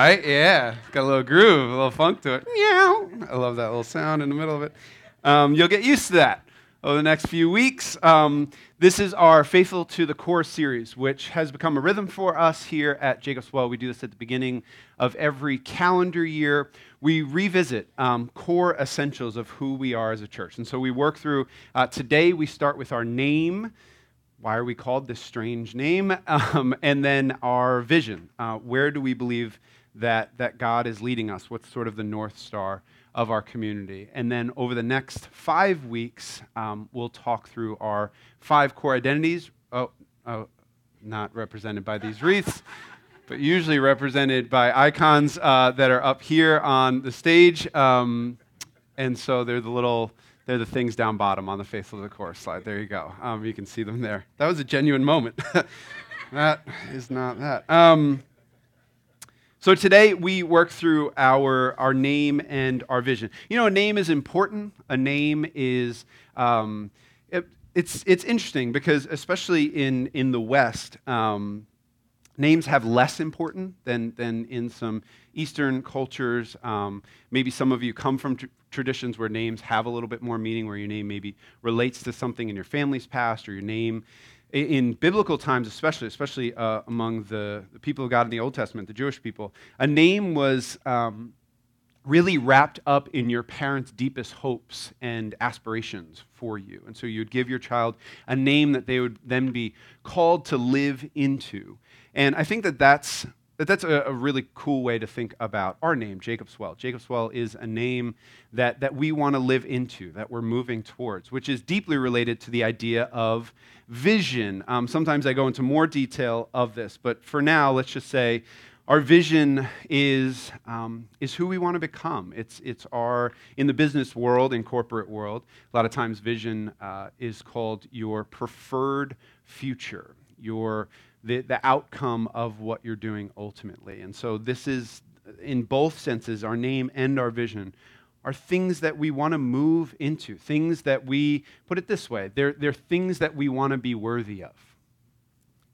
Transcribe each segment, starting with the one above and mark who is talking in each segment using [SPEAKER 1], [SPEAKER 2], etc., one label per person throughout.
[SPEAKER 1] Right? Yeah. It's got a little groove, a little funk to it. Meow. I love that little sound in the middle of it. Um, you'll get used to that over the next few weeks. Um, this is our Faithful to the Core series, which has become a rhythm for us here at Jacob's Well. We do this at the beginning of every calendar year. We revisit um, core essentials of who we are as a church. And so we work through, uh, today we start with our name. Why are we called this strange name? Um, and then our vision. Uh, where do we believe that, that God is leading us? What's sort of the North Star of our community? And then over the next five weeks, um, we'll talk through our five core identities. Oh, oh not represented by these wreaths, but usually represented by icons uh, that are up here on the stage. Um, and so they're the little they're the things down bottom on the Faithful to the Core slide. There you go. Um, you can see them there. That was a genuine moment. that is not that. Um, so today we work through our, our name and our vision. You know, a name is important. A name is, um, it, it's, it's interesting because especially in, in the West, um, names have less important than, than in some Eastern cultures. Um, maybe some of you come from tr- traditions where names have a little bit more meaning, where your name maybe relates to something in your family's past or your name in biblical times, especially, especially uh, among the, the, people of God in the Old Testament, the Jewish people, a name was um, really wrapped up in your parents' deepest hopes and aspirations for you. And so you'd give your child a name that they would then be called to live into. And I think that that's that's a, a, really cool way to think about our name, Jacob's Well. Jacob's Well is a name that, that we want to live into, that we're moving towards, which is deeply related to the idea of vision. Um, sometimes I go into more detail of this, but for now, let's just say our vision is, um, is who we want to become. It's, it's our, in the business world, in corporate world, a lot of times vision uh, is called your preferred future, your the, the outcome of what you're doing ultimately. And so, this is, in both senses, our name and our vision are things that we want to move into, things that we, put it this way, they're, they're things that we want to be worthy of.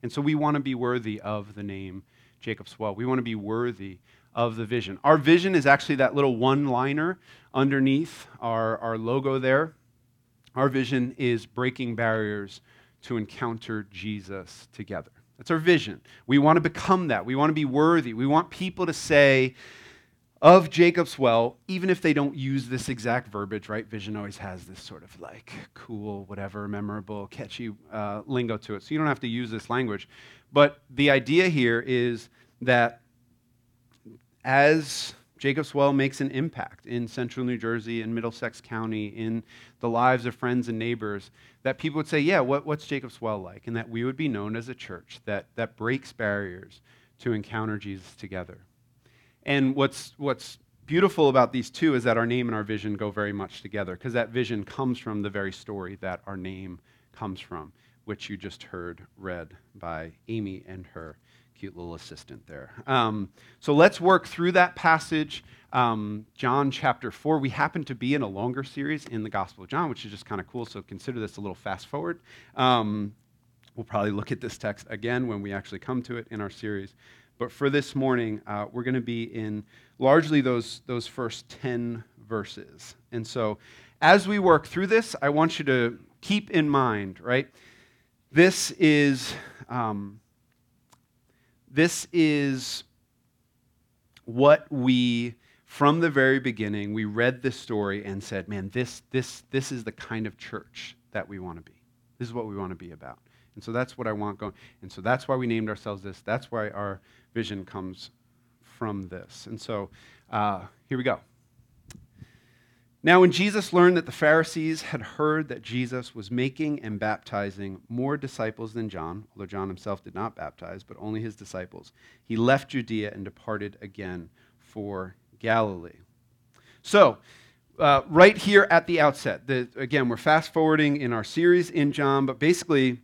[SPEAKER 1] And so, we want to be worthy of the name Jacob's Well. We want to be worthy of the vision. Our vision is actually that little one liner underneath our, our logo there. Our vision is breaking barriers to encounter Jesus together. That's our vision. We want to become that. We want to be worthy. We want people to say of Jacob's well, even if they don't use this exact verbiage, right? Vision always has this sort of like cool, whatever, memorable, catchy uh, lingo to it. So you don't have to use this language. But the idea here is that as Jacob's Well makes an impact in central New Jersey, in Middlesex County, in the lives of friends and neighbors, that people would say, Yeah, what, what's Jacob's Well like? And that we would be known as a church that, that breaks barriers to encounter Jesus together. And what's, what's beautiful about these two is that our name and our vision go very much together, because that vision comes from the very story that our name comes from, which you just heard read by Amy and her cute little assistant there. Um, so let's work through that passage, um, John chapter 4. We happen to be in a longer series in the Gospel of John, which is just kind of cool, so consider this a little fast forward. Um, we'll probably look at this text again when we actually come to it in our series. But for this morning, uh, we're going to be in largely those, those first 10 verses. And so as we work through this, I want you to keep in mind, right? This is. Um, this is what we, from the very beginning, we read this story and said, man, this, this, this is the kind of church that we want to be. This is what we want to be about. And so that's what I want going. And so that's why we named ourselves this. That's why our vision comes from this. And so uh, here we go. Now, when Jesus learned that the Pharisees had heard that Jesus was making and baptizing more disciples than John, although John himself did not baptize, but only his disciples, he left Judea and departed again for Galilee. So, uh, right here at the outset, the, again, we're fast forwarding in our series in John, but basically,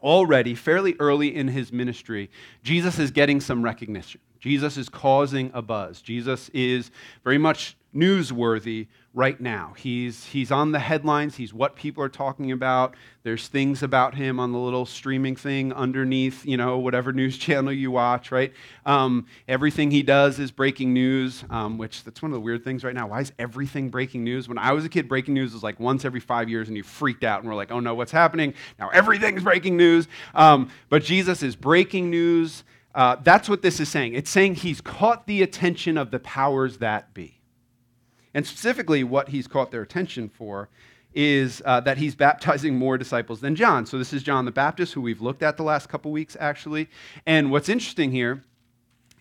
[SPEAKER 1] already, fairly early in his ministry, Jesus is getting some recognition Jesus is causing a buzz. Jesus is very much newsworthy right now. He's, he's on the headlines, he's what people are talking about. There's things about him on the little streaming thing underneath, you know, whatever news channel you watch, right? Um, everything he does is breaking news, um, which that's one of the weird things right now. Why is everything breaking news? When I was a kid, breaking news was like once every five years and you freaked out and we're like, oh no, what's happening? Now everything's breaking news. Um, but Jesus is breaking news. Uh, that's what this is saying. It's saying he's caught the attention of the powers that be. And specifically, what he's caught their attention for is uh, that he's baptizing more disciples than John. So this is John the Baptist, who we've looked at the last couple weeks, actually. And what's interesting here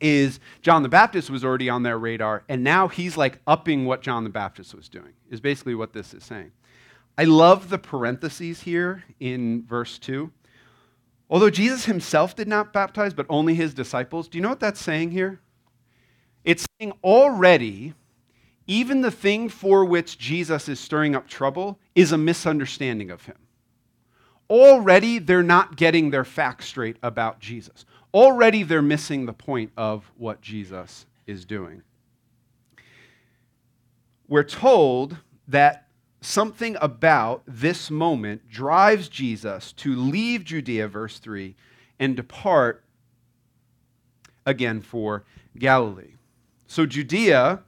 [SPEAKER 1] is John the Baptist was already on their radar, and now he's like upping what John the Baptist was doing, is basically what this is saying. I love the parentheses here in verse 2. Although Jesus himself did not baptize, but only his disciples, do you know what that's saying here? It's saying already even the thing for which Jesus is stirring up trouble is a misunderstanding of him. Already, they're not getting their facts straight about Jesus. Already, they're missing the point of what Jesus is doing. We're told that something about this moment drives Jesus to leave Judea, verse 3, and depart again for Galilee. So, Judea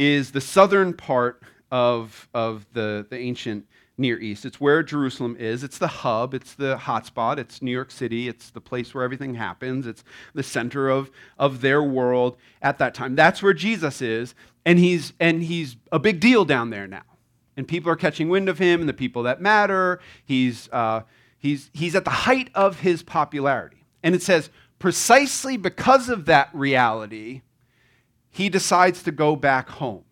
[SPEAKER 1] is the southern part of, of the, the ancient Near East. It's where Jerusalem is. It's the hub. It's the hotspot. It's New York City. It's the place where everything happens. It's the center of, of their world at that time. That's where Jesus is. And he's, and he's a big deal down there now. And people are catching wind of him and the people that matter. He's, uh, he's, he's at the height of his popularity. And it says, precisely because of that reality, he decides to go back home.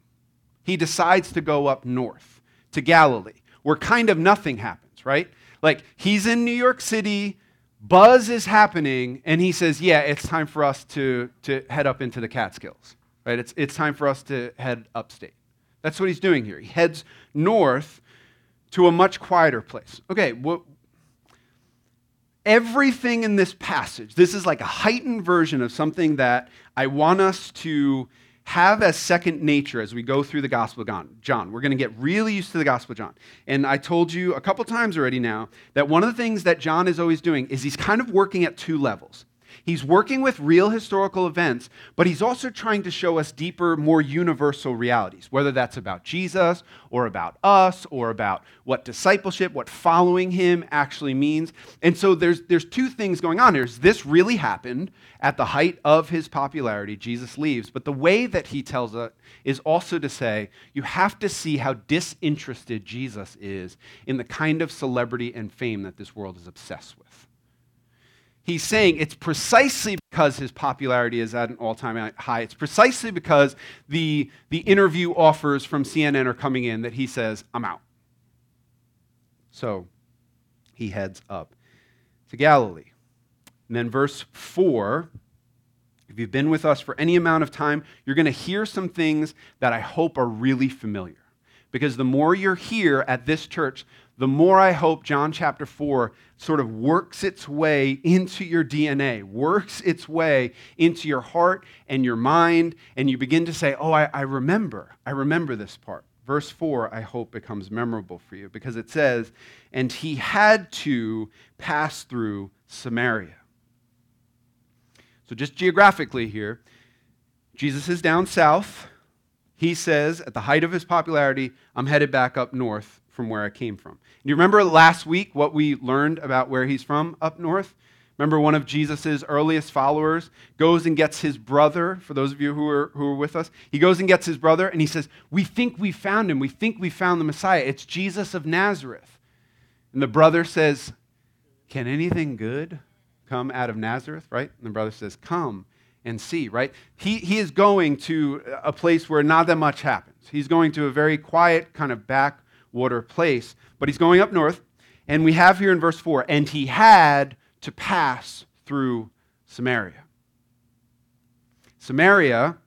[SPEAKER 1] He decides to go up north to Galilee, where kind of nothing happens, right? Like he's in New York City, buzz is happening, and he says, Yeah, it's time for us to, to head up into the Catskills, right? It's, it's time for us to head upstate. That's what he's doing here. He heads north to a much quieter place. Okay, everything in this passage, this is like a heightened version of something that I want us to have as second nature as we go through the Gospel of John. We're going to get really used to the Gospel of John. And I told you a couple times already now that one of the things that John is always doing is he's kind of working at two levels. He's working with real historical events, but he's also trying to show us deeper, more universal realities, whether that's about Jesus or about us or about what discipleship, what following him actually means. And so there's, there's two things going on here. This really happened at the height of his popularity. Jesus leaves. But the way that he tells it is also to say you have to see how disinterested Jesus is in the kind of celebrity and fame that this world is obsessed with he's saying it's precisely because his popularity is at an all-time high. It's precisely because the, the interview offers from cnn are coming in that he says i'm out. So he heads up to galilee. And then verse 4 if you've been with us for any amount of time you're going to hear some things that i hope are really familiar. Because the more you're here at this church the more I hope John chapter 4 sort of works its way into your DNA, works its way into your heart and your mind, and you begin to say, Oh, I, I remember. I remember this part. Verse 4, I hope, becomes memorable for you because it says, And he had to pass through Samaria. So, just geographically here, Jesus is down south. He says, at the height of his popularity, I'm headed back up north from where I came from. Do you remember last week what we learned about where he's from up north? Remember, one of Jesus' earliest followers goes and gets his brother, for those of you who are, who are with us, he goes and gets his brother and he says, We think we found him. We think we found the Messiah. It's Jesus of Nazareth. And the brother says, Can anything good come out of Nazareth? Right? And the brother says, Come and see, right? He, he is going to a place where not that much happens. He's going to a very quiet, kind of back water place. But he's going up north, and we have here in verse 4 and he had to pass through Samaria. Samaria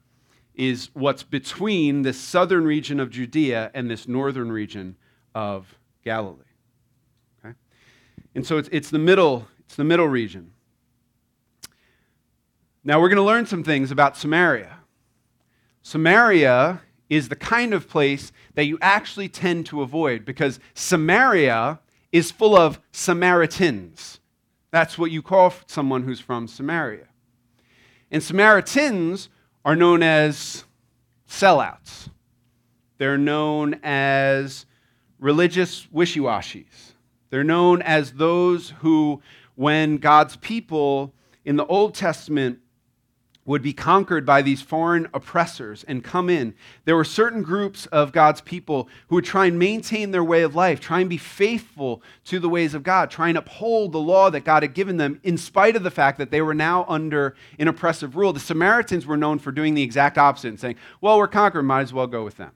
[SPEAKER 1] is what's between this southern region of Judea and this northern region of Galilee. Okay? And so it's, it's the middle, it's the middle region. Now we're going to learn some things about Samaria. Samaria is the kind of place that you actually tend to avoid because Samaria is full of Samaritans. That's what you call someone who's from Samaria. And Samaritans are known as sellouts. They're known as religious wishy washies. They're known as those who, when God's people in the Old Testament would be conquered by these foreign oppressors and come in. There were certain groups of God's people who would try and maintain their way of life, try and be faithful to the ways of God, try and uphold the law that God had given them, in spite of the fact that they were now under an oppressive rule. The Samaritans were known for doing the exact opposite and saying, Well, we're conquered, might as well go with them.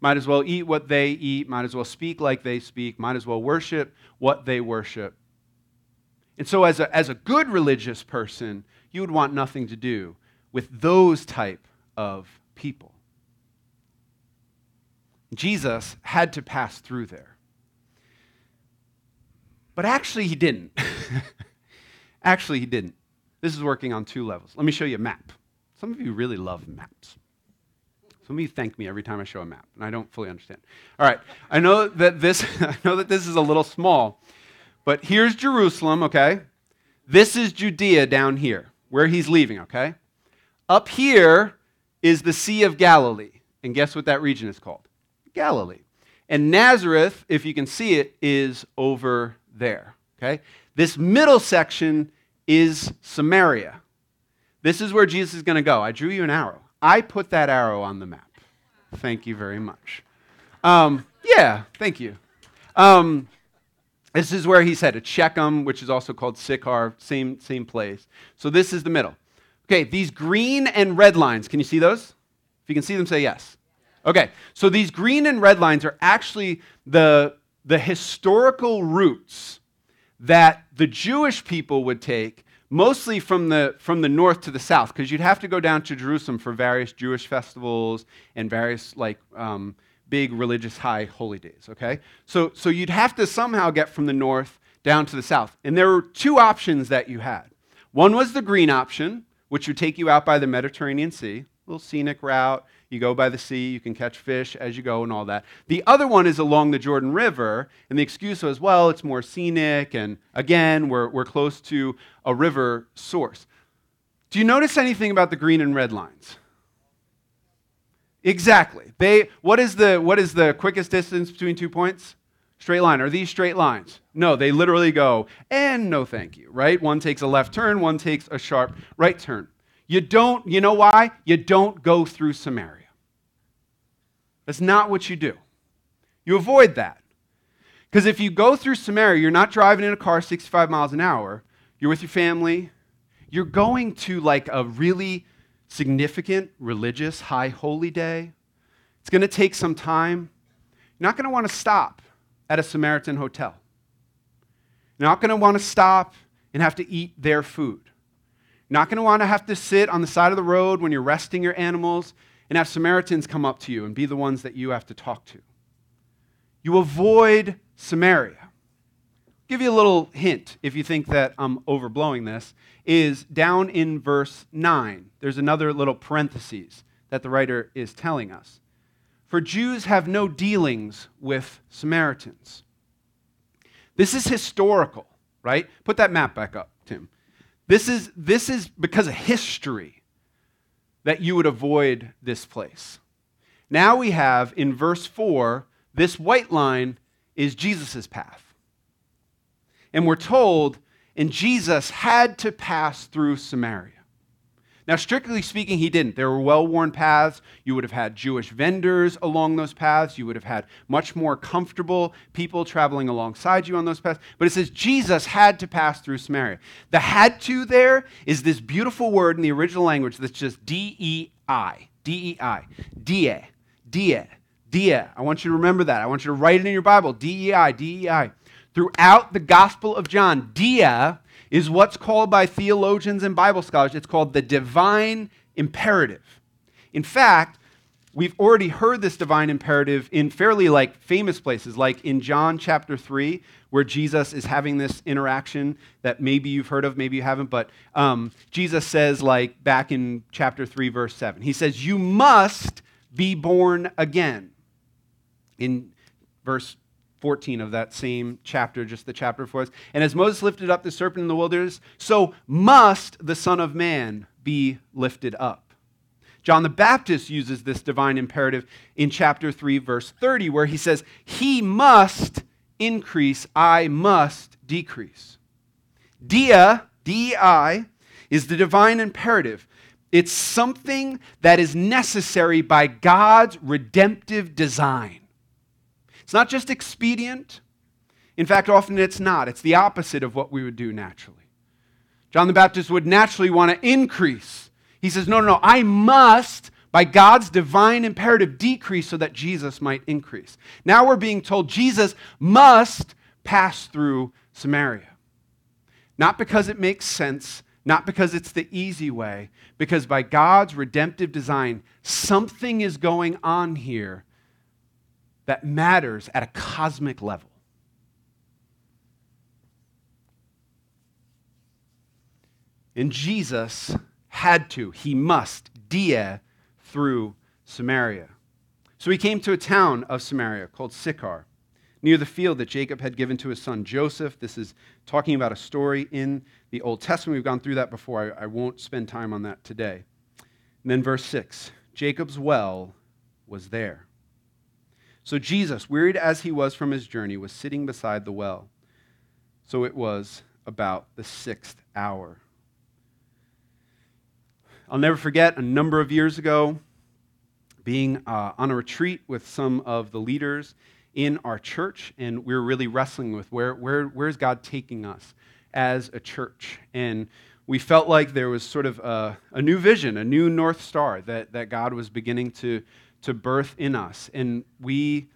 [SPEAKER 1] Might as well eat what they eat, might as well speak like they speak, might as well worship what they worship. And so, as a, as a good religious person, you would want nothing to do with those type of people. Jesus had to pass through there. But actually, he didn't. actually, he didn't. This is working on two levels. Let me show you a map. Some of you really love maps. Some of you thank me every time I show a map, and I don't fully understand. All right, I know that this, I know that this is a little small, but here's Jerusalem, okay? This is Judea down here where he's leaving, okay? Up here is the Sea of Galilee. And guess what that region is called? Galilee. And Nazareth, if you can see it, is over there, okay? This middle section is Samaria. This is where Jesus is going to go. I drew you an arrow. I put that arrow on the map. Thank you very much. Um, yeah, thank you. Um, this is where he's headed, Shechem, which is also called Sychar, same, same place. So this is the middle. Okay, these green and red lines, can you see those? If you can see them, say yes. Okay, so these green and red lines are actually the, the historical routes that the Jewish people would take, mostly from the, from the north to the south, because you'd have to go down to Jerusalem for various Jewish festivals and various, like, um, big religious high holy days, okay? So, so you'd have to somehow get from the north down to the south. And there were two options that you had. One was the green option, which would take you out by the Mediterranean Sea, a little scenic route. You go by the sea, you can catch fish as you go and all that. The other one is along the Jordan River, and the excuse was, well, it's more scenic, and again, we're, we're close to a river source. Do you notice anything about the green and red lines? Exactly. They, what, is the, what is the quickest distance between two points? Straight line. Are these straight lines? No, they literally go, and no thank you, right? One takes a left turn, one takes a sharp right turn. You don't, you know why? You don't go through Samaria. That's not what you do. You avoid that. Because if you go through Samaria, you're not driving in a car 65 miles an hour, you're with your family, you're going to like a really significant religious high holy day. It's going to take some time. You're not going to want to stop at a Samaritan hotel. You're not going to want to stop and have to eat their food. You're not going to want to have to sit on the side of the road when you're resting your animals and have Samaritans come up to you and be the ones that you have to talk to. You avoid Samaria. Give you a little hint if you think that I'm overblowing this is down in verse 9. There's another little parenthesis that the writer is telling us. For Jews have no dealings with Samaritans. This is historical, right? Put that map back up, Tim. This is, this is because of history that you would avoid this place. Now we have in verse 4, this white line is Jesus' path. And we're told and Jesus had to pass through Samaria. Now, strictly speaking, he didn't. There were well worn paths. You would have had Jewish vendors along those paths. You would have had much more comfortable people traveling alongside you on those paths. But it says Jesus had to pass through Samaria. The had to there is this beautiful word in the original language that's just D E I. D E I. Die. Die. Die. I want you to remember that. I want you to write it in your Bible. D E I. D E I. Throughout the Gospel of John, dia is what's called by theologians and Bible scholars, it's called the divine imperative. In fact, we've already heard this divine imperative in fairly like famous places, like in John chapter 3, where Jesus is having this interaction that maybe you've heard of, maybe you haven't, but um, Jesus says, like back in chapter 3, verse 7, he says, You must be born again. In verse 14 of that same chapter, just the chapter before us. And as Moses lifted up the serpent in the wilderness, so must the Son of Man be lifted up. John the Baptist uses this divine imperative in chapter 3, verse 30, where he says, He must increase, I must decrease. Dia, D-I, is the divine imperative. It's something that is necessary by God's redemptive design. It's not just expedient. In fact, often it's not. It's the opposite of what we would do naturally. John the Baptist would naturally want to increase. He says, No, no, no, I must, by God's divine imperative, decrease so that Jesus might increase. Now we're being told Jesus must pass through Samaria. Not because it makes sense, not because it's the easy way, because by God's redemptive design, something is going on here that matters at a cosmic level. And Jesus had to, he must, dia through Samaria. So he came to a town of Samaria called Sychar, near the field that Jacob had given to his son Joseph. This is talking about a story in the Old Testament. We've gone through that before. I, I won't spend time on that today. And then verse 6 Jacob's well was there. So Jesus, wearied as he was from his journey, was sitting beside the well. So it was about the sixth hour. I'll never forget a number of years ago being uh, on a retreat with some of the leaders in our church, and we were really wrestling with where, where, where's God taking us as a church. And we felt like there was sort of a, a new vision, a new North Star that, that God was beginning to to birth in us. And we,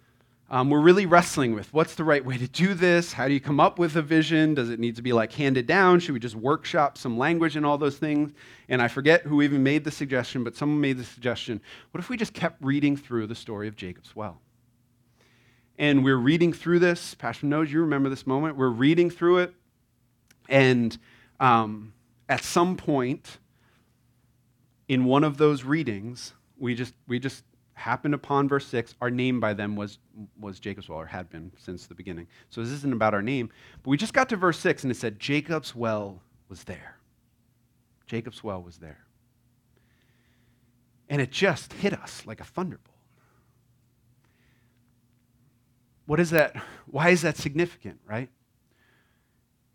[SPEAKER 1] um, we're really wrestling with what's the right way to do this? How do you come up with a vision? Does it need to be like handed down? Should we just workshop some language and all those things? And I forget who even made the suggestion, but someone made the suggestion what if we just kept reading through the story of Jacob's well? And we're reading through this. Pastor knows you remember this moment. We're reading through it. And um, at some point in one of those readings, we just, we just happened upon verse 6 our name by them was, was jacob's well or had been since the beginning. So this isn't about our name. But we just got to verse 6 and it said jacob's well was there. Jacob's well was there. And it just hit us like a thunderbolt. What is that? Why is that significant right?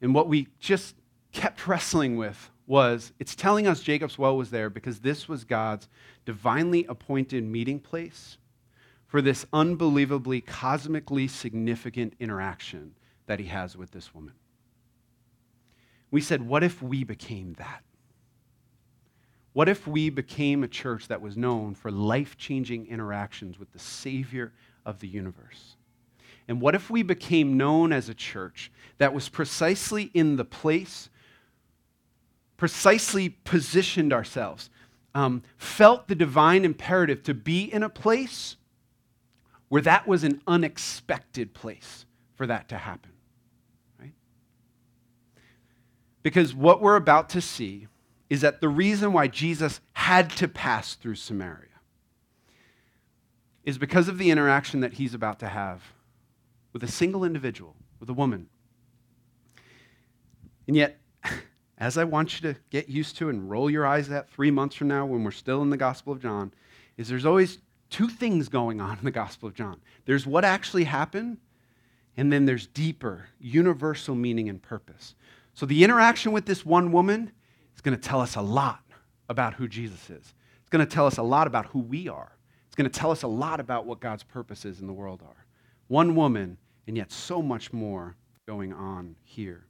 [SPEAKER 1] And what we just kept wrestling with was it's telling us Jacob's well was there because this was God's divinely appointed meeting place for this unbelievably cosmically significant interaction that he has with this woman. We said, what if we became that? What if we became a church that was known for life changing interactions with the Savior of the universe? And what if we became known as a church that was precisely in the place precisely positioned ourselves, um, felt the divine imperative to be in a place where that was an unexpected place for that to happen. Right? Because what we're about to see is that the reason why Jesus had to pass through Samaria is because of the interaction that he's about to have with a single individual, with a woman. And yet, as I want you to get used to and roll your eyes at three months from now when we're still in the Gospel of John, is there's always two things going on in the Gospel of John. There's what actually happened, and then there's deeper, universal meaning and purpose. So the interaction with this one woman is going to tell us a lot about who Jesus is. It's going to tell us a lot about who we are. It's going to tell us a lot about what God's purposes in the world are. One woman, and yet so much more going on here.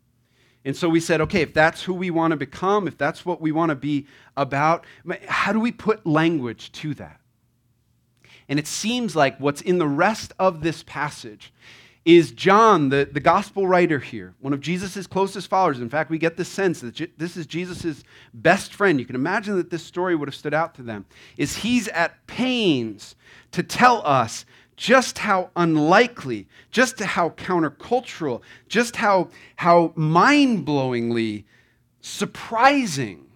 [SPEAKER 1] And so we said, okay, if that's who we want to become, if that's what we want to be about, how do we put language to that? And it seems like what's in the rest of this passage is John, the, the gospel writer here, one of Jesus' closest followers. In fact, we get the sense that this is Jesus' best friend. You can imagine that this story would have stood out to them. Is he's at pains to tell us just how unlikely, just how countercultural, just how, how mind blowingly surprising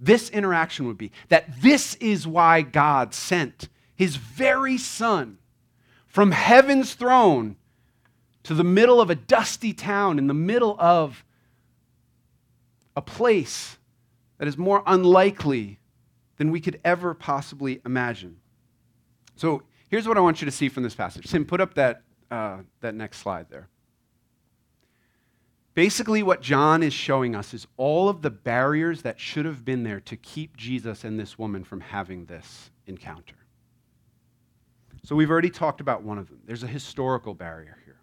[SPEAKER 1] this interaction would be. That this is why God sent his very son from heaven's throne to the middle of a dusty town, in the middle of a place that is more unlikely than we could ever possibly imagine. So here's what I want you to see from this passage. Tim, put up that, uh, that next slide there. Basically, what John is showing us is all of the barriers that should have been there to keep Jesus and this woman from having this encounter. So we've already talked about one of them. There's a historical barrier here.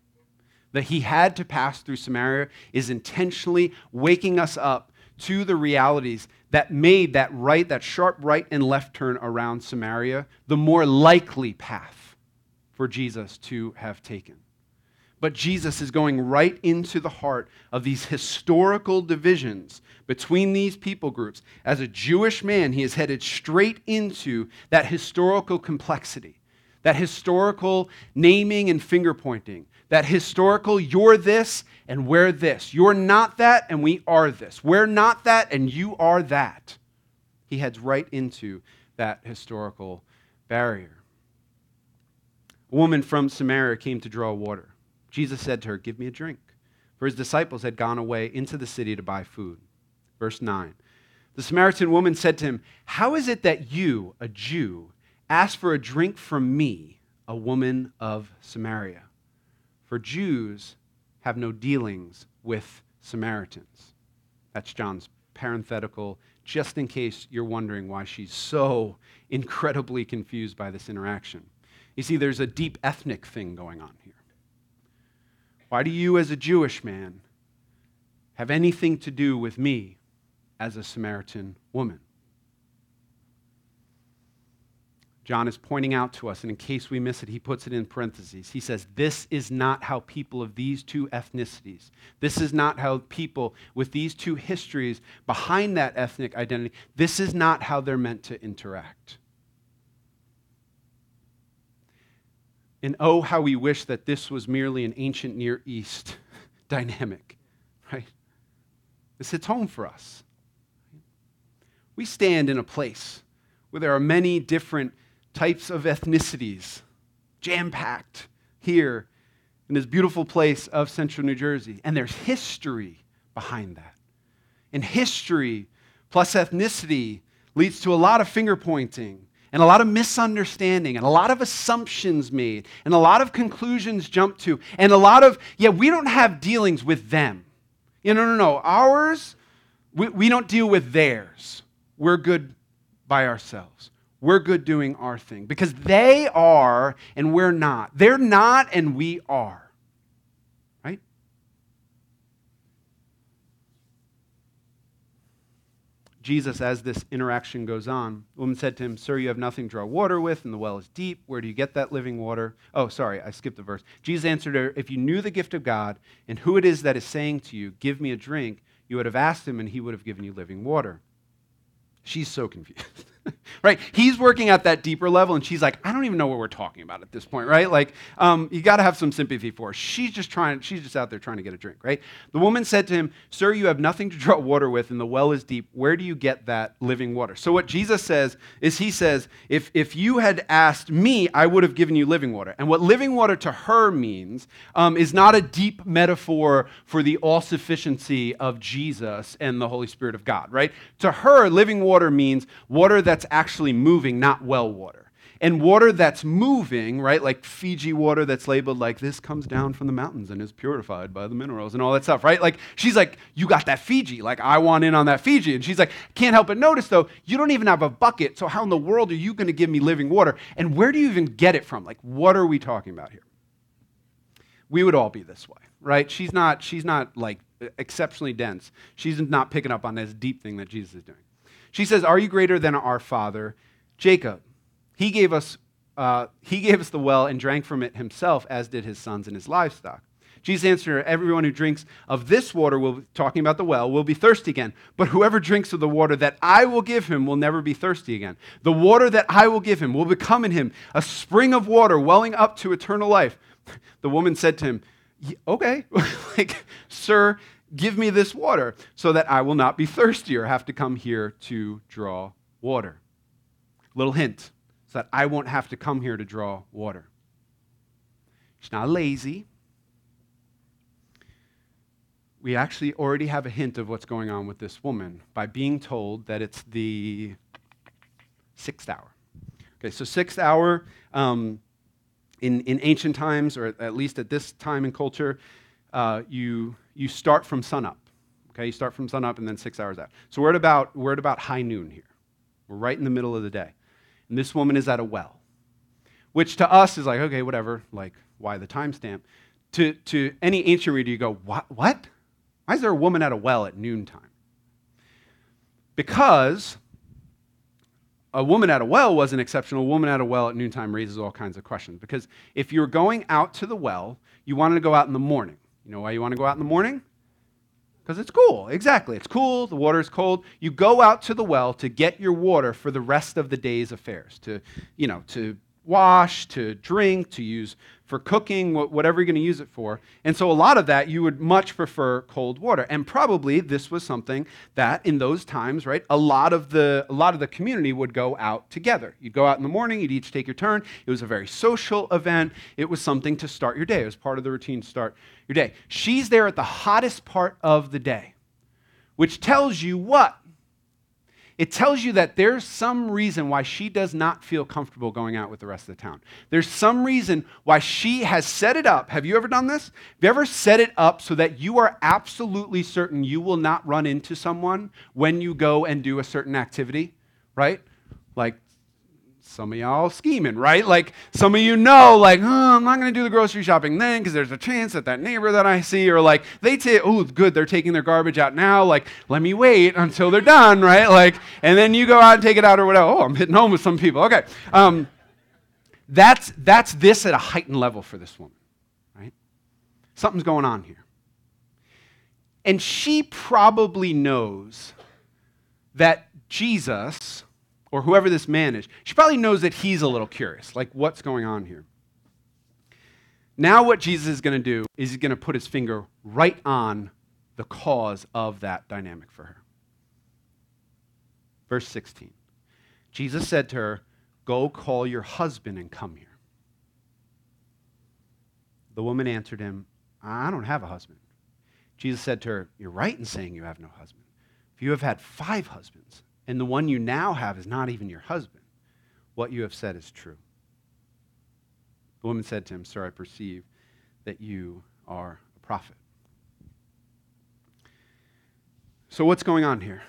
[SPEAKER 1] That he had to pass through Samaria is intentionally waking us up to the realities that made that right, that sharp right and left turn around Samaria the more likely path for Jesus to have taken. But Jesus is going right into the heart of these historical divisions between these people groups. As a Jewish man, he is headed straight into that historical complexity that historical naming and finger pointing, that historical you're this and we're this. You're not that and we are this. We're not that and you are that. He heads right into that historical barrier. A woman from Samaria came to draw water. Jesus said to her, Give me a drink. For his disciples had gone away into the city to buy food. Verse 9. The Samaritan woman said to him, How is it that you, a Jew, Ask for a drink from me, a woman of Samaria. For Jews have no dealings with Samaritans. That's John's parenthetical, just in case you're wondering why she's so incredibly confused by this interaction. You see, there's a deep ethnic thing going on here. Why do you, as a Jewish man, have anything to do with me as a Samaritan woman? John is pointing out to us, and in case we miss it, he puts it in parentheses. He says, This is not how people of these two ethnicities, this is not how people with these two histories behind that ethnic identity, this is not how they're meant to interact. And oh, how we wish that this was merely an ancient Near East dynamic, right? This hits home for us. We stand in a place where there are many different types of ethnicities jam packed here in this beautiful place of central New Jersey. And there's history behind that. And history plus ethnicity leads to a lot of finger pointing and a lot of misunderstanding and a lot of assumptions made and a lot of conclusions jumped to and a lot of, yeah, we don't have dealings with them. You know, no, no, no. Ours, we, we don't deal with theirs. We're good by ourselves. We're good doing our thing because they are and we're not. They're not and we are. Right? Jesus, as this interaction goes on, the woman said to him, Sir, you have nothing to draw water with, and the well is deep. Where do you get that living water? Oh, sorry, I skipped the verse. Jesus answered her, If you knew the gift of God and who it is that is saying to you, Give me a drink, you would have asked him, and he would have given you living water. She's so confused. right? He's working at that deeper level, and she's like, I don't even know what we're talking about at this point, right? Like, um, you got to have some sympathy for her. She's just trying, she's just out there trying to get a drink, right? The woman said to him, Sir, you have nothing to draw water with, and the well is deep. Where do you get that living water? So, what Jesus says is, He says, If, if you had asked me, I would have given you living water. And what living water to her means um, is not a deep metaphor for the all sufficiency of Jesus and the Holy Spirit of God, right? To her, living water means water that that's actually moving, not well water. And water that's moving, right, like Fiji water that's labeled like this comes down from the mountains and is purified by the minerals and all that stuff, right? Like she's like, you got that Fiji. Like I want in on that Fiji. And she's like, can't help but notice though, you don't even have a bucket. So how in the world are you going to give me living water? And where do you even get it from? Like, what are we talking about here? We would all be this way, right? She's not, she's not like exceptionally dense. She's not picking up on this deep thing that Jesus is doing. She says, Are you greater than our father, Jacob? He gave us uh, he gave us the well and drank from it himself, as did his sons and his livestock. Jesus answered, Everyone who drinks of this water, will, talking about the well, will be thirsty again. But whoever drinks of the water that I will give him will never be thirsty again. The water that I will give him will become in him a spring of water welling up to eternal life. The woman said to him, Okay, like, sir, give me this water so that I will not be thirsty or have to come here to draw water. Little hint so that I won't have to come here to draw water. She's not lazy we actually already have a hint of what's going on with this woman by being told that it's the sixth hour. Okay, so sixth hour um, in, in ancient times, or at least at this time in culture, uh, you, you start from sunup. Okay, you start from sunup and then six hours out. So we're at about, we're at about high noon here. We're right in the middle of the day. And this woman is at a well, which to us is like, okay, whatever, like, why the timestamp? To, to any ancient reader, you go, what? what? Why is there a woman at a well at noontime? Because a woman at a well was an exceptional. A woman at a well at noontime raises all kinds of questions. Because if you're going out to the well, you wanted to go out in the morning. You know why you want to go out in the morning? Because it's cool. Exactly. It's cool. The water is cold. You go out to the well to get your water for the rest of the day's affairs, to, you know, to wash, to drink, to use for cooking, whatever you're going to use it for. And so a lot of that you would much prefer cold water. And probably this was something that in those times, right, a lot of the a lot of the community would go out together. You'd go out in the morning, you'd each take your turn. It was a very social event. It was something to start your day. It was part of the routine to start your day. She's there at the hottest part of the day, which tells you what? It tells you that there's some reason why she does not feel comfortable going out with the rest of the town. There's some reason why she has set it up. Have you ever done this? Have you ever set it up so that you are absolutely certain you will not run into someone when you go and do a certain activity, right? Like some of y'all scheming, right? Like some of you know, like, oh, I'm not going to do the grocery shopping then because there's a chance that that neighbor that I see, or like they take, oh, good, they're taking their garbage out now. Like, let me wait until they're done, right? Like, and then you go out and take it out or whatever. Oh, I'm hitting home with some people. Okay, um, that's that's this at a heightened level for this woman, right? Something's going on here, and she probably knows that Jesus or whoever this man is, she probably knows that he's a little curious, like what's going on here. Now, what Jesus is going to do is he's going to put his finger right on the cause of that dynamic for her. Verse 16 Jesus said to her, Go call your husband and come here. The woman answered him, I don't have a husband. Jesus said to her, You're right in saying you have no husband. For you have had five husbands and the one you now have is not even your husband. What you have said is true. The woman said to him, Sir, I perceive that you are a prophet. So, what's going on here?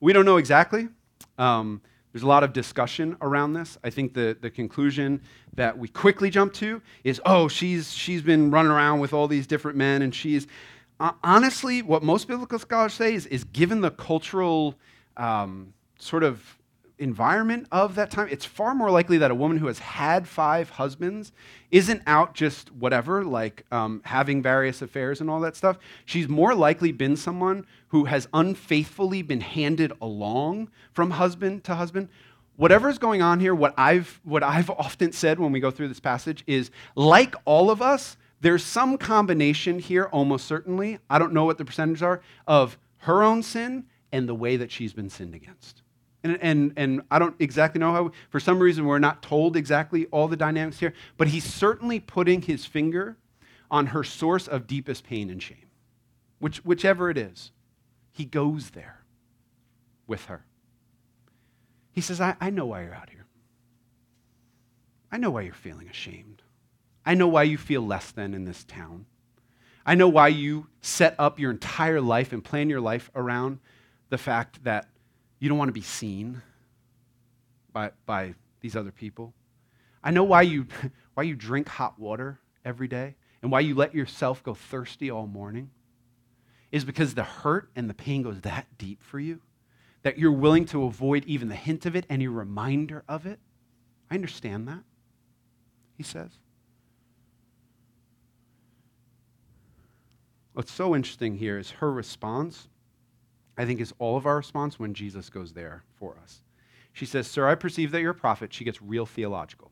[SPEAKER 1] We don't know exactly. Um, there's a lot of discussion around this. I think the, the conclusion that we quickly jump to is oh, she's, she's been running around with all these different men, and she's. Uh, honestly, what most biblical scholars say is, is given the cultural um, sort of environment of that time, it's far more likely that a woman who has had five husbands isn't out just whatever, like um, having various affairs and all that stuff. She's more likely been someone who has unfaithfully been handed along from husband to husband. Whatever's going on here, what I've, what I've often said when we go through this passage is like all of us, there's some combination here, almost certainly, I don't know what the percentages are, of her own sin and the way that she's been sinned against. And, and, and I don't exactly know how, for some reason, we're not told exactly all the dynamics here, but he's certainly putting his finger on her source of deepest pain and shame. Which, whichever it is, he goes there with her. He says, I, I know why you're out here. I know why you're feeling ashamed. I know why you feel less than in this town. I know why you set up your entire life and plan your life around the fact that you don't want to be seen by, by these other people. I know why you, why you drink hot water every day and why you let yourself go thirsty all morning is because the hurt and the pain goes that deep for you that you're willing to avoid even the hint of it, any reminder of it. I understand that. he says. What's so interesting here is her response, I think, is all of our response when Jesus goes there for us. She says, Sir, I perceive that you're a prophet. She gets real theological.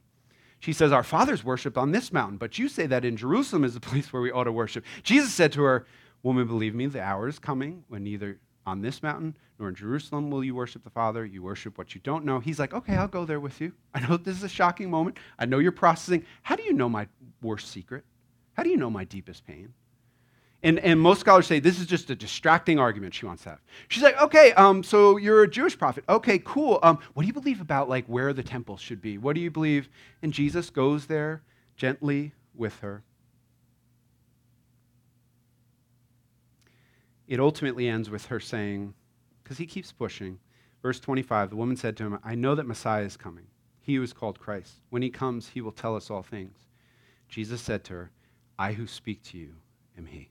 [SPEAKER 1] She says, Our fathers worshiped on this mountain, but you say that in Jerusalem is the place where we ought to worship. Jesus said to her, Woman, believe me, the hour is coming when neither on this mountain nor in Jerusalem will you worship the Father. You worship what you don't know. He's like, Okay, I'll go there with you. I know this is a shocking moment. I know you're processing. How do you know my worst secret? How do you know my deepest pain? And, and most scholars say this is just a distracting argument she wants to have. She's like, okay, um, so you're a Jewish prophet. Okay, cool. Um, what do you believe about like where the temple should be? What do you believe? And Jesus goes there gently with her. It ultimately ends with her saying, because he keeps pushing, verse 25, the woman said to him, I know that Messiah is coming, he who is called Christ. When he comes, he will tell us all things. Jesus said to her, I who speak to you am he.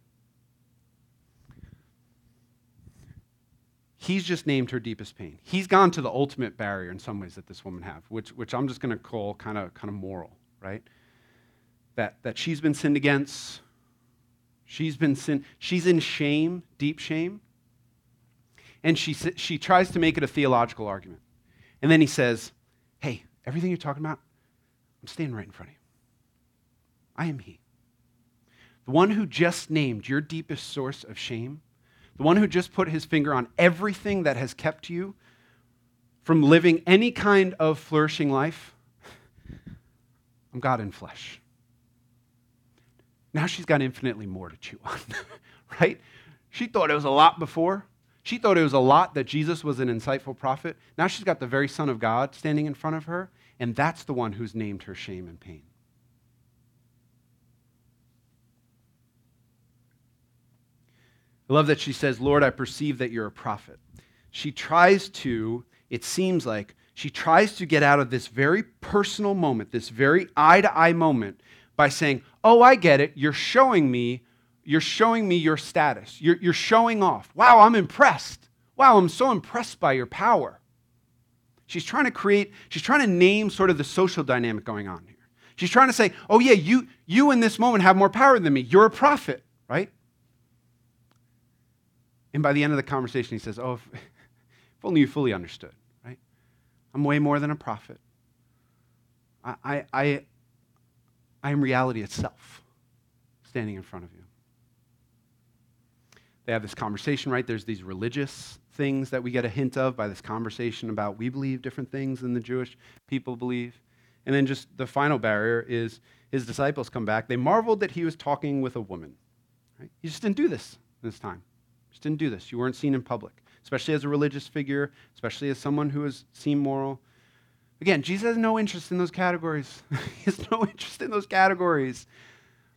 [SPEAKER 1] He's just named her deepest pain. He's gone to the ultimate barrier in some ways that this woman have, which, which I'm just going to call kind of kind of moral, right? That that she's been sinned against. She's been sin. She's in shame, deep shame. And she she tries to make it a theological argument, and then he says, "Hey, everything you're talking about, I'm standing right in front of you. I am He, the one who just named your deepest source of shame." The one who just put his finger on everything that has kept you from living any kind of flourishing life, I'm God in flesh. Now she's got infinitely more to chew on, right? She thought it was a lot before. She thought it was a lot that Jesus was an insightful prophet. Now she's got the very Son of God standing in front of her, and that's the one who's named her shame and pain. I love that she says, Lord, I perceive that you're a prophet. She tries to, it seems like, she tries to get out of this very personal moment, this very eye to eye moment, by saying, Oh, I get it. You're showing me, you're showing me your status. You're, you're showing off. Wow, I'm impressed. Wow, I'm so impressed by your power. She's trying to create, she's trying to name sort of the social dynamic going on here. She's trying to say, oh, yeah, you, you in this moment have more power than me. You're a prophet, right? And by the end of the conversation, he says, Oh, if, if only you fully understood, right? I'm way more than a prophet. I, I, I, I am reality itself standing in front of you. They have this conversation, right? There's these religious things that we get a hint of by this conversation about we believe different things than the Jewish people believe. And then just the final barrier is his disciples come back. They marveled that he was talking with a woman. Right? He just didn't do this this time. Just didn't do this. You weren't seen in public, especially as a religious figure, especially as someone who is seen moral. Again, Jesus has no interest in those categories. he has no interest in those categories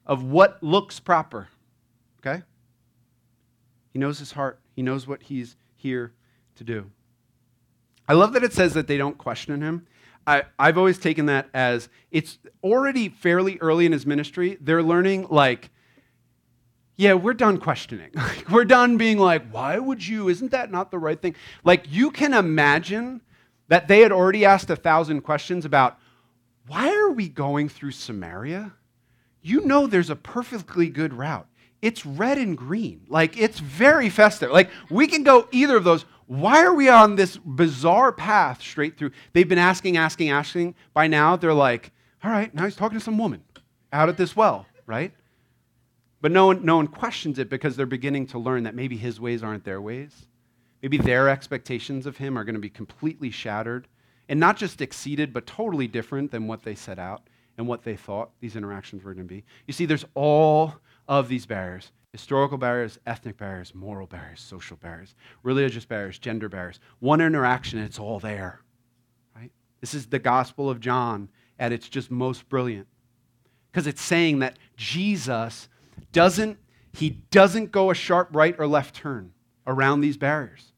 [SPEAKER 1] of what looks proper. Okay? He knows his heart, he knows what he's here to do. I love that it says that they don't question him. I, have always taken that as it's already fairly early in his ministry. They're learning, like, yeah, we're done questioning. we're done being like, why would you? Isn't that not the right thing? Like, you can imagine that they had already asked a thousand questions about why are we going through Samaria? You know there's a perfectly good route. It's red and green. Like, it's very festive. Like, we can go either of those. Why are we on this bizarre path straight through? They've been asking, asking, asking. By now, they're like, all right, now he's talking to some woman out at this well, right? But no one, no one questions it because they're beginning to learn that maybe his ways aren't their ways. Maybe their expectations of him are going to be completely shattered and not just exceeded, but totally different than what they set out and what they thought these interactions were going to be. You see, there's all of these barriers historical barriers, ethnic barriers, moral barriers, social barriers, religious barriers, gender barriers. One interaction, it's all there. Right? This is the Gospel of John at its just most brilliant. Because it's saying that Jesus doesn't, he doesn't go a sharp right or left turn around these barriers.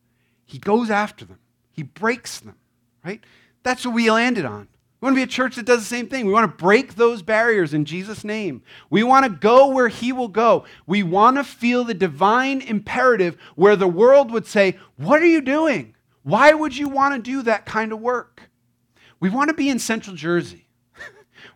[SPEAKER 1] He goes after them, he breaks them, right? That's what we landed on. We want to be a church that does the same thing. We want to break those barriers in Jesus' name. We want to go where He will go. We want to feel the divine imperative where the world would say, What are you doing? Why would you want to do that kind of work? We want to be in Central Jersey.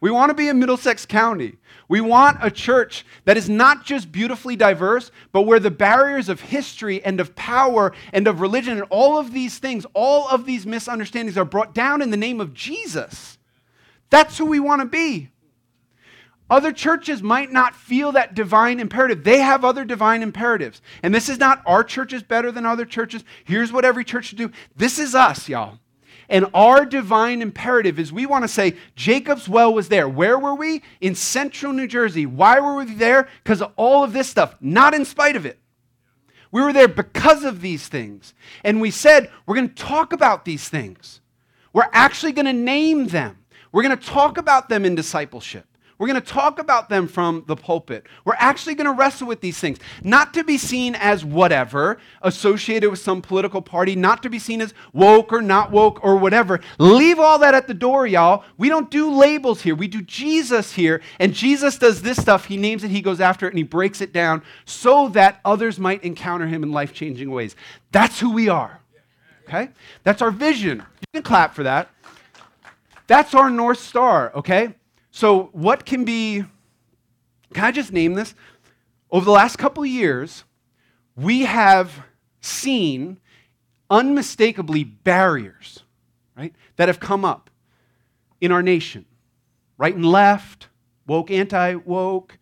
[SPEAKER 1] We want to be in Middlesex County. We want a church that is not just beautifully diverse, but where the barriers of history and of power and of religion and all of these things, all of these misunderstandings are brought down in the name of Jesus. That's who we want to be. Other churches might not feel that divine imperative. They have other divine imperatives. And this is not our church is better than other churches. Here's what every church should do. This is us, y'all. And our divine imperative is we want to say, Jacob's well was there. Where were we? In central New Jersey. Why were we there? Because of all of this stuff, not in spite of it. We were there because of these things. And we said, we're going to talk about these things. We're actually going to name them. We're going to talk about them in discipleship. We're going to talk about them from the pulpit. We're actually going to wrestle with these things, not to be seen as whatever, associated with some political party, not to be seen as woke or not woke or whatever. Leave all that at the door, y'all. We don't do labels here. We do Jesus here, and Jesus does this stuff. He names it, he goes after it, and he breaks it down so that others might encounter him in life changing ways. That's who we are. Okay? That's our vision. You can clap for that. That's our North Star, okay? So, what can be, can I just name this? Over the last couple of years, we have seen unmistakably barriers, right, that have come up in our nation. Right and left, woke, anti woke,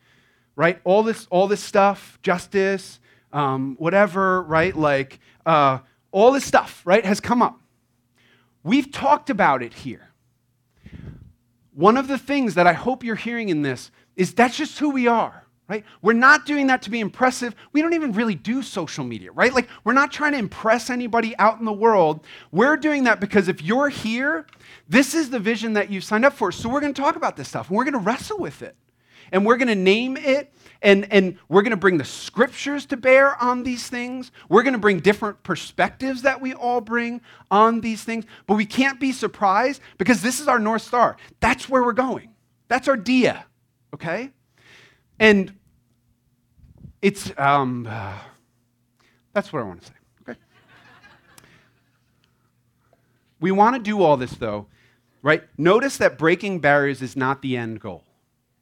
[SPEAKER 1] right? All this, all this stuff, justice, um, whatever, right? Like uh, all this stuff, right, has come up. We've talked about it here. One of the things that I hope you're hearing in this is that's just who we are, right? We're not doing that to be impressive. We don't even really do social media, right? Like, we're not trying to impress anybody out in the world. We're doing that because if you're here, this is the vision that you've signed up for. So, we're going to talk about this stuff and we're going to wrestle with it. And we're going to name it and, and we're going to bring the scriptures to bear on these things. We're going to bring different perspectives that we all bring on these things. But we can't be surprised because this is our North Star. That's where we're going. That's our dia, okay? And it's, um, uh, that's what I want to say, okay? we want to do all this, though, right? Notice that breaking barriers is not the end goal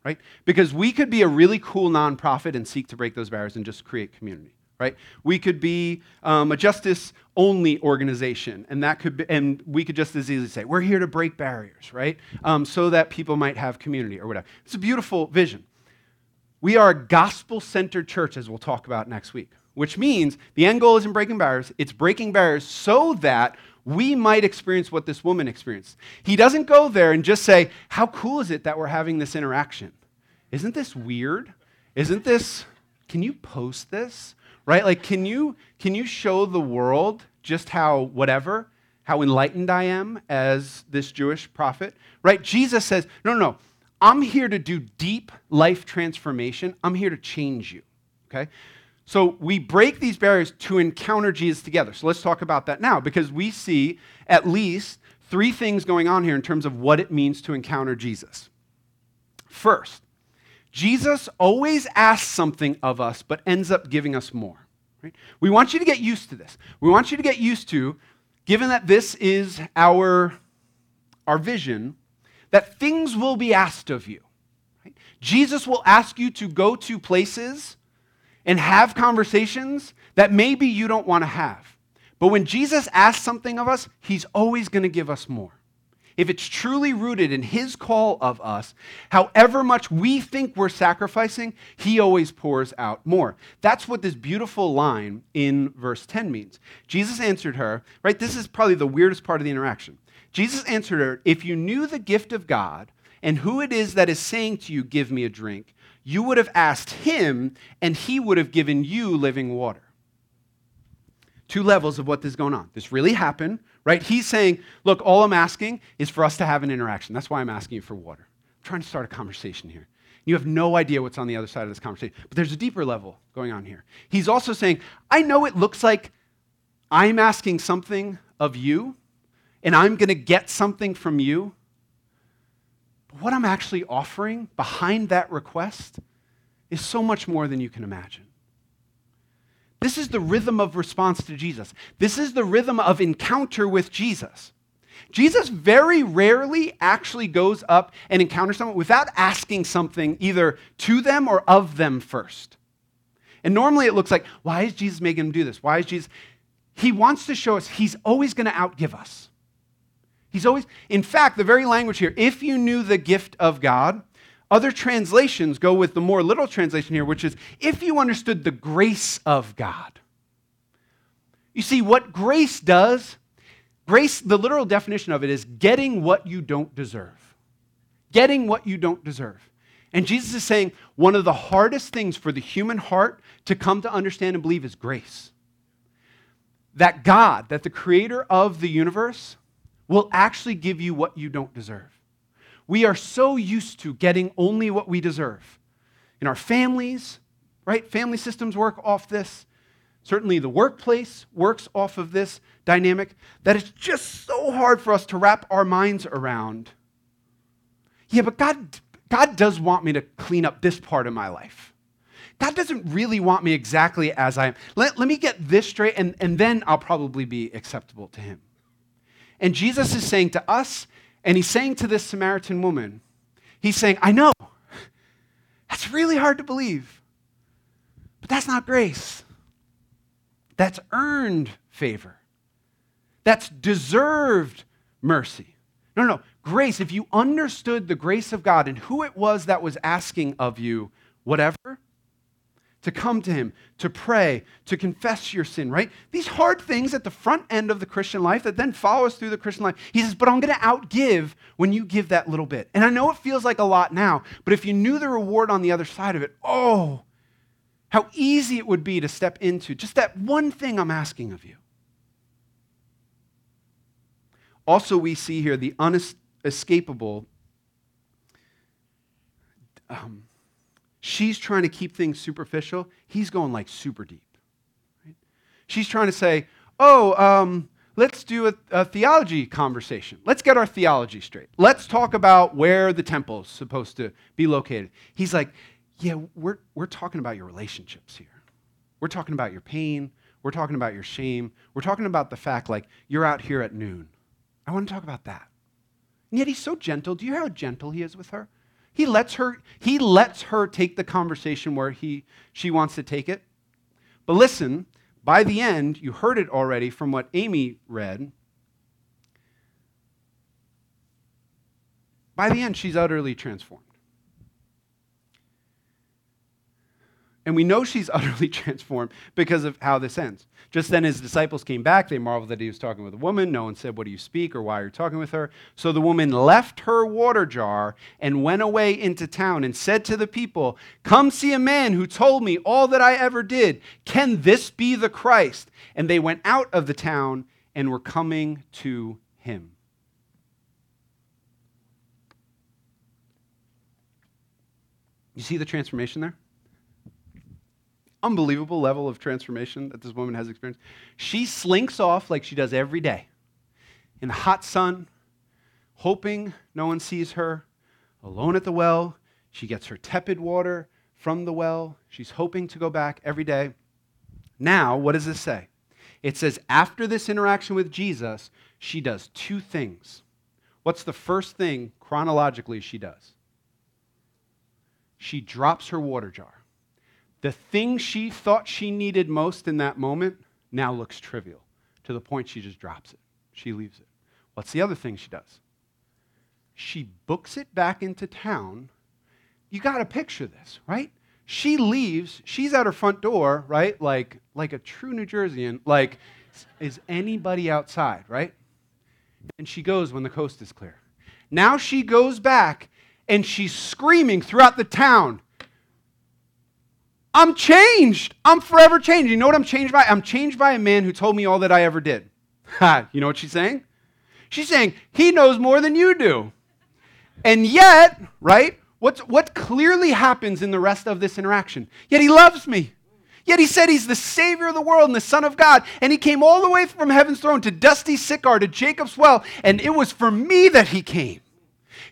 [SPEAKER 1] right? Because we could be a really cool nonprofit and seek to break those barriers and just create community, right? We could be um, a justice only organization, and that could be, and we could just as easily say we're here to break barriers, right? Um, so that people might have community or whatever. It's a beautiful vision. We are a gospel centered church, as we'll talk about next week, which means the end goal isn't breaking barriers, it's breaking barriers so that we might experience what this woman experienced. He doesn't go there and just say, How cool is it that we're having this interaction? Isn't this weird? Isn't this, can you post this? Right? Like, can you, can you show the world just how, whatever, how enlightened I am as this Jewish prophet? Right? Jesus says, No, no, no. I'm here to do deep life transformation. I'm here to change you. Okay? So we break these barriers to encounter Jesus together. So let's talk about that now because we see at least three things going on here in terms of what it means to encounter Jesus. First, Jesus always asks something of us but ends up giving us more. Right? We want you to get used to this. We want you to get used to, given that this is our, our vision, that things will be asked of you. Right? Jesus will ask you to go to places and have conversations that maybe you don't want to have. But when Jesus asks something of us, he's always going to give us more. If it's truly rooted in his call of us, however much we think we're sacrificing, he always pours out more. That's what this beautiful line in verse 10 means. Jesus answered her, right? This is probably the weirdest part of the interaction. Jesus answered her, If you knew the gift of God and who it is that is saying to you, Give me a drink, you would have asked him, and he would have given you living water. Two levels of what is going on. This really happened, right? He's saying, Look, all I'm asking is for us to have an interaction. That's why I'm asking you for water. I'm trying to start a conversation here. You have no idea what's on the other side of this conversation. But there's a deeper level going on here. He's also saying, I know it looks like I'm asking something of you, and I'm going to get something from you, what I'm actually offering behind that request is so much more than you can imagine. This is the rhythm of response to Jesus. This is the rhythm of encounter with Jesus. Jesus very rarely actually goes up and encounters someone without asking something either to them or of them first. And normally it looks like, why is Jesus making him do this? Why is Jesus? He wants to show us he's always going to outgive us. He's always, in fact, the very language here, if you knew the gift of God, other translations go with the more literal translation here, which is if you understood the grace of God. You see, what grace does, grace, the literal definition of it is getting what you don't deserve. Getting what you don't deserve. And Jesus is saying one of the hardest things for the human heart to come to understand and believe is grace. That God, that the creator of the universe, will actually give you what you don't deserve. We are so used to getting only what we deserve. In our families, right? Family systems work off this. Certainly, the workplace works off of this dynamic that it's just so hard for us to wrap our minds around. Yeah, but God, God does want me to clean up this part of my life. God doesn't really want me exactly as I am. Let, let me get this straight, and, and then I'll probably be acceptable to Him. And Jesus is saying to us, and He's saying to this Samaritan woman, He's saying, I know, that's really hard to believe, but that's not grace. That's earned favor. That's deserved mercy. No, no, no. Grace, if you understood the grace of God and who it was that was asking of you whatever, to come to Him, to pray, to confess your sin, right? These hard things at the front end of the Christian life that then follow us through the Christian life. He says, but I'm going to outgive when you give that little bit. And I know it feels like a lot now, but if you knew the reward on the other side of it, oh, how easy it would be to step into just that one thing I'm asking of you. Also, we see here the unescapable. Um, she's trying to keep things superficial. He's going like super deep. Right? She's trying to say, oh, um, let's do a, a, theology conversation. Let's get our theology straight. Let's talk about where the temple is supposed to be located. He's like, yeah, we're, we're talking about your relationships here. We're talking about your pain. We're talking about your shame. We're talking about the fact, like, you're out here at noon. I want to talk about that. And yet he's so gentle. Do you hear how gentle he is with her? He lets her, he lets her take the conversation where he, she wants to take it. But listen, by the end, you heard it already from what Amy read. By the end, she's utterly transformed. And we know she's utterly transformed because of how this ends. Just then his disciples came back. They marveled that he was talking with a woman. No one said, What do you speak or why are you talking with her? So the woman left her water jar and went away into town and said to the people, Come see a man who told me all that I ever did. Can this be the Christ? And they went out of the town and were coming to him. You see the transformation there? Unbelievable level of transformation that this woman has experienced. She slinks off like she does every day in the hot sun, hoping no one sees her, alone at the well. She gets her tepid water from the well. She's hoping to go back every day. Now, what does this say? It says, after this interaction with Jesus, she does two things. What's the first thing chronologically she does? She drops her water jar. The thing she thought she needed most in that moment now looks trivial to the point she just drops it. She leaves it. What's the other thing she does? She books it back into town. You got to picture this, right? She leaves, she's at her front door, right? Like, like a true New Jerseyan, like, is anybody outside, right? And she goes when the coast is clear. Now she goes back and she's screaming throughout the town I'm changed. I'm forever changed. You know what I'm changed by? I'm changed by a man who told me all that I ever did. You know what she's saying? She's saying, He knows more than you do. And yet, right, what's, what clearly happens in the rest of this interaction? Yet He loves me. Yet He said He's the Savior of the world and the Son of God. And He came all the way from heaven's throne to dusty Sychar, to Jacob's well. And it was for me that He came.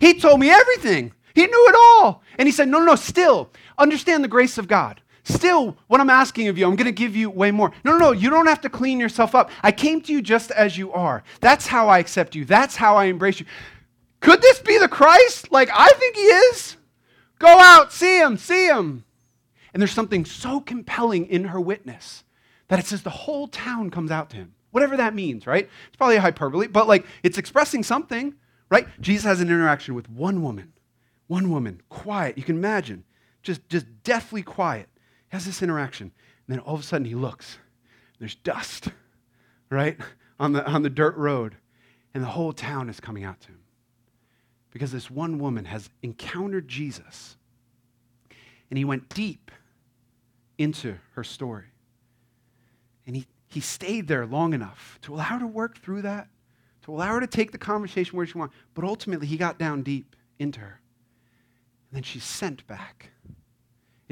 [SPEAKER 1] He told me everything. He knew it all. And He said, No, no, no, still, understand the grace of God. Still, what I'm asking of you, I'm going to give you way more. No, no, no, you don't have to clean yourself up. I came to you just as you are. That's how I accept you. That's how I embrace you. Could this be the Christ? Like, I think he is. Go out, see him, see him. And there's something so compelling in her witness that it says the whole town comes out to him. Whatever that means, right? It's probably a hyperbole, but like it's expressing something, right? Jesus has an interaction with one woman, one woman, quiet. You can imagine, just, just deathly quiet. He has this interaction. And then all of a sudden he looks. There's dust, right? On the, on the dirt road. And the whole town is coming out to him. Because this one woman has encountered Jesus. And he went deep into her story. And he, he stayed there long enough to allow her to work through that, to allow her to take the conversation where she wanted. But ultimately, he got down deep into her. And then she's sent back.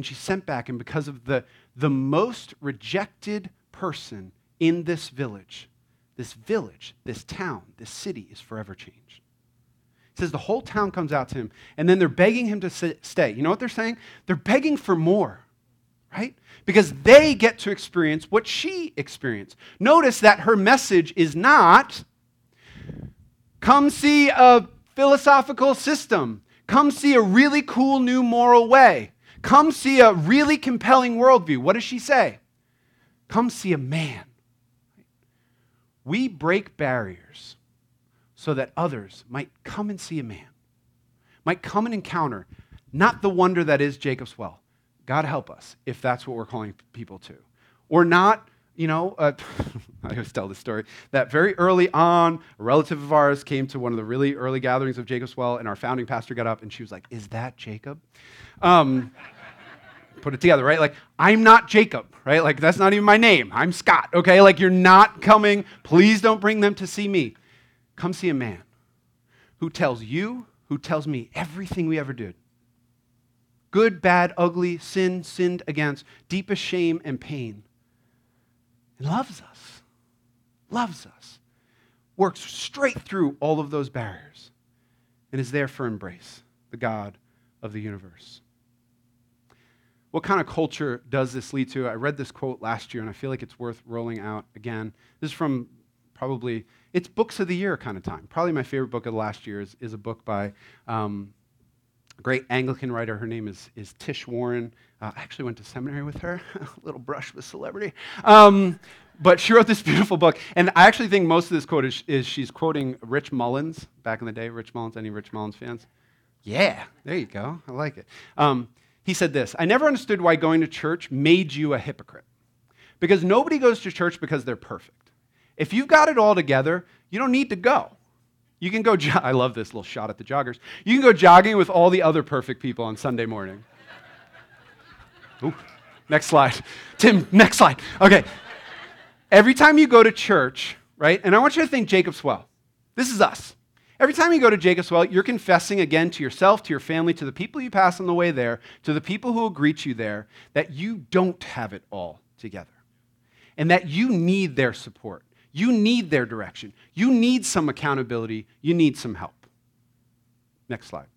[SPEAKER 1] And she's sent back, and because of the, the most rejected person in this village, this village, this town, this city is forever changed. Says the whole town comes out to him, and then they're begging him to stay. You know what they're saying? They're begging for more right? Because they get to experience what she experienced. Notice that her message is not come see a philosophical system, come see a really cool new moral way, come see a really compelling worldview. What does she say? Come see a man. We break barriers so that others might come and see a man, might come and encounter not the wonder that is Jacob's well, God help us if that's what we're calling people to. Or not, you know, uh, I always tell this story that very early on, a relative of ours came to one of the really early gatherings of Jacob's Well, and our founding pastor got up and she was like, Is that Jacob? Um, put it together, right? Like, I'm not Jacob, right? Like, that's not even my name. I'm Scott, okay? Like, you're not coming. Please don't bring them to see me. Come see a man who tells you, who tells me everything we ever did good, bad, ugly, sin, sinned against, deepest shame and pain. And loves us, loves us, works straight through all of those barriers, and is there for embrace, the God of the universe. What kind of culture does this lead to? I read this quote last year, and I feel like it's worth rolling out again. This is from probably, it's books of the year kind of time. Probably my favorite book of the last year is, is a book by um, great Anglican writer. Her name is, is Tish Warren. Uh, I actually went to seminary with her, a little brush with celebrity. Um, but she wrote this beautiful book. And I actually think most of this quote is, is, she's quoting Rich Mullins back in the day. Rich Mullins, any Rich Mullins fans? Yeah, there you go. I like it. Um, he said this I never understood why going to church made you a hypocrite. Because nobody goes to church because they're perfect. If you've got it all together, you don't need to go. You can go, jo- I love this little shot at the joggers. You can go jogging with all the other perfect people on Sunday morning. Ooh, next slide. Tim, next slide. Okay. Every time you go to church, right? And I want you to think Jacob's Well. This is us. Every time you go to Jacob's Well, you're confessing again to yourself, to your family, to the people you pass on the way there, to the people who will greet you there, that you don't have it all together and that you need their support. You need their direction. You need some accountability. You need some help. Next slide.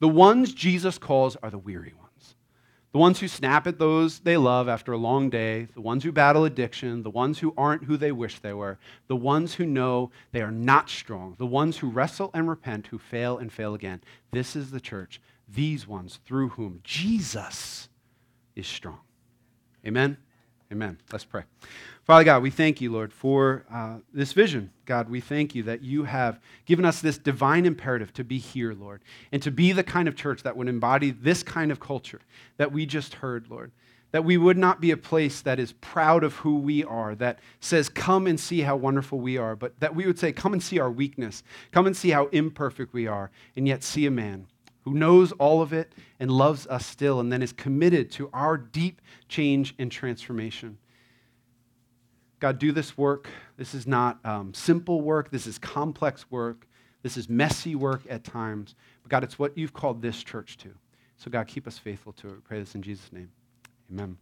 [SPEAKER 1] The ones Jesus calls are the weary ones. The ones who snap at those they love after a long day, the ones who battle addiction, the ones who aren't who they wish they were, the ones who know they are not strong, the ones who wrestle and repent, who fail and fail again. This is the church, these ones through whom Jesus is strong. Amen. Amen. Let's pray. Father God, we thank you, Lord, for uh, this vision. God, we thank you that you have given us this divine imperative to be here, Lord, and to be the kind of church that would embody this kind of culture that we just heard, Lord. That we would not be a place that is proud of who we are, that says, come and see how wonderful we are, but that we would say, come and see our weakness, come and see how imperfect we are, and yet see a man who knows all of it and loves us still, and then is committed to our deep change and transformation. God, do this work. This is not um, simple work. This is complex work. This is messy work at times. But God, it's what you've called this church to. So, God, keep us faithful to it. We pray this in Jesus' name. Amen.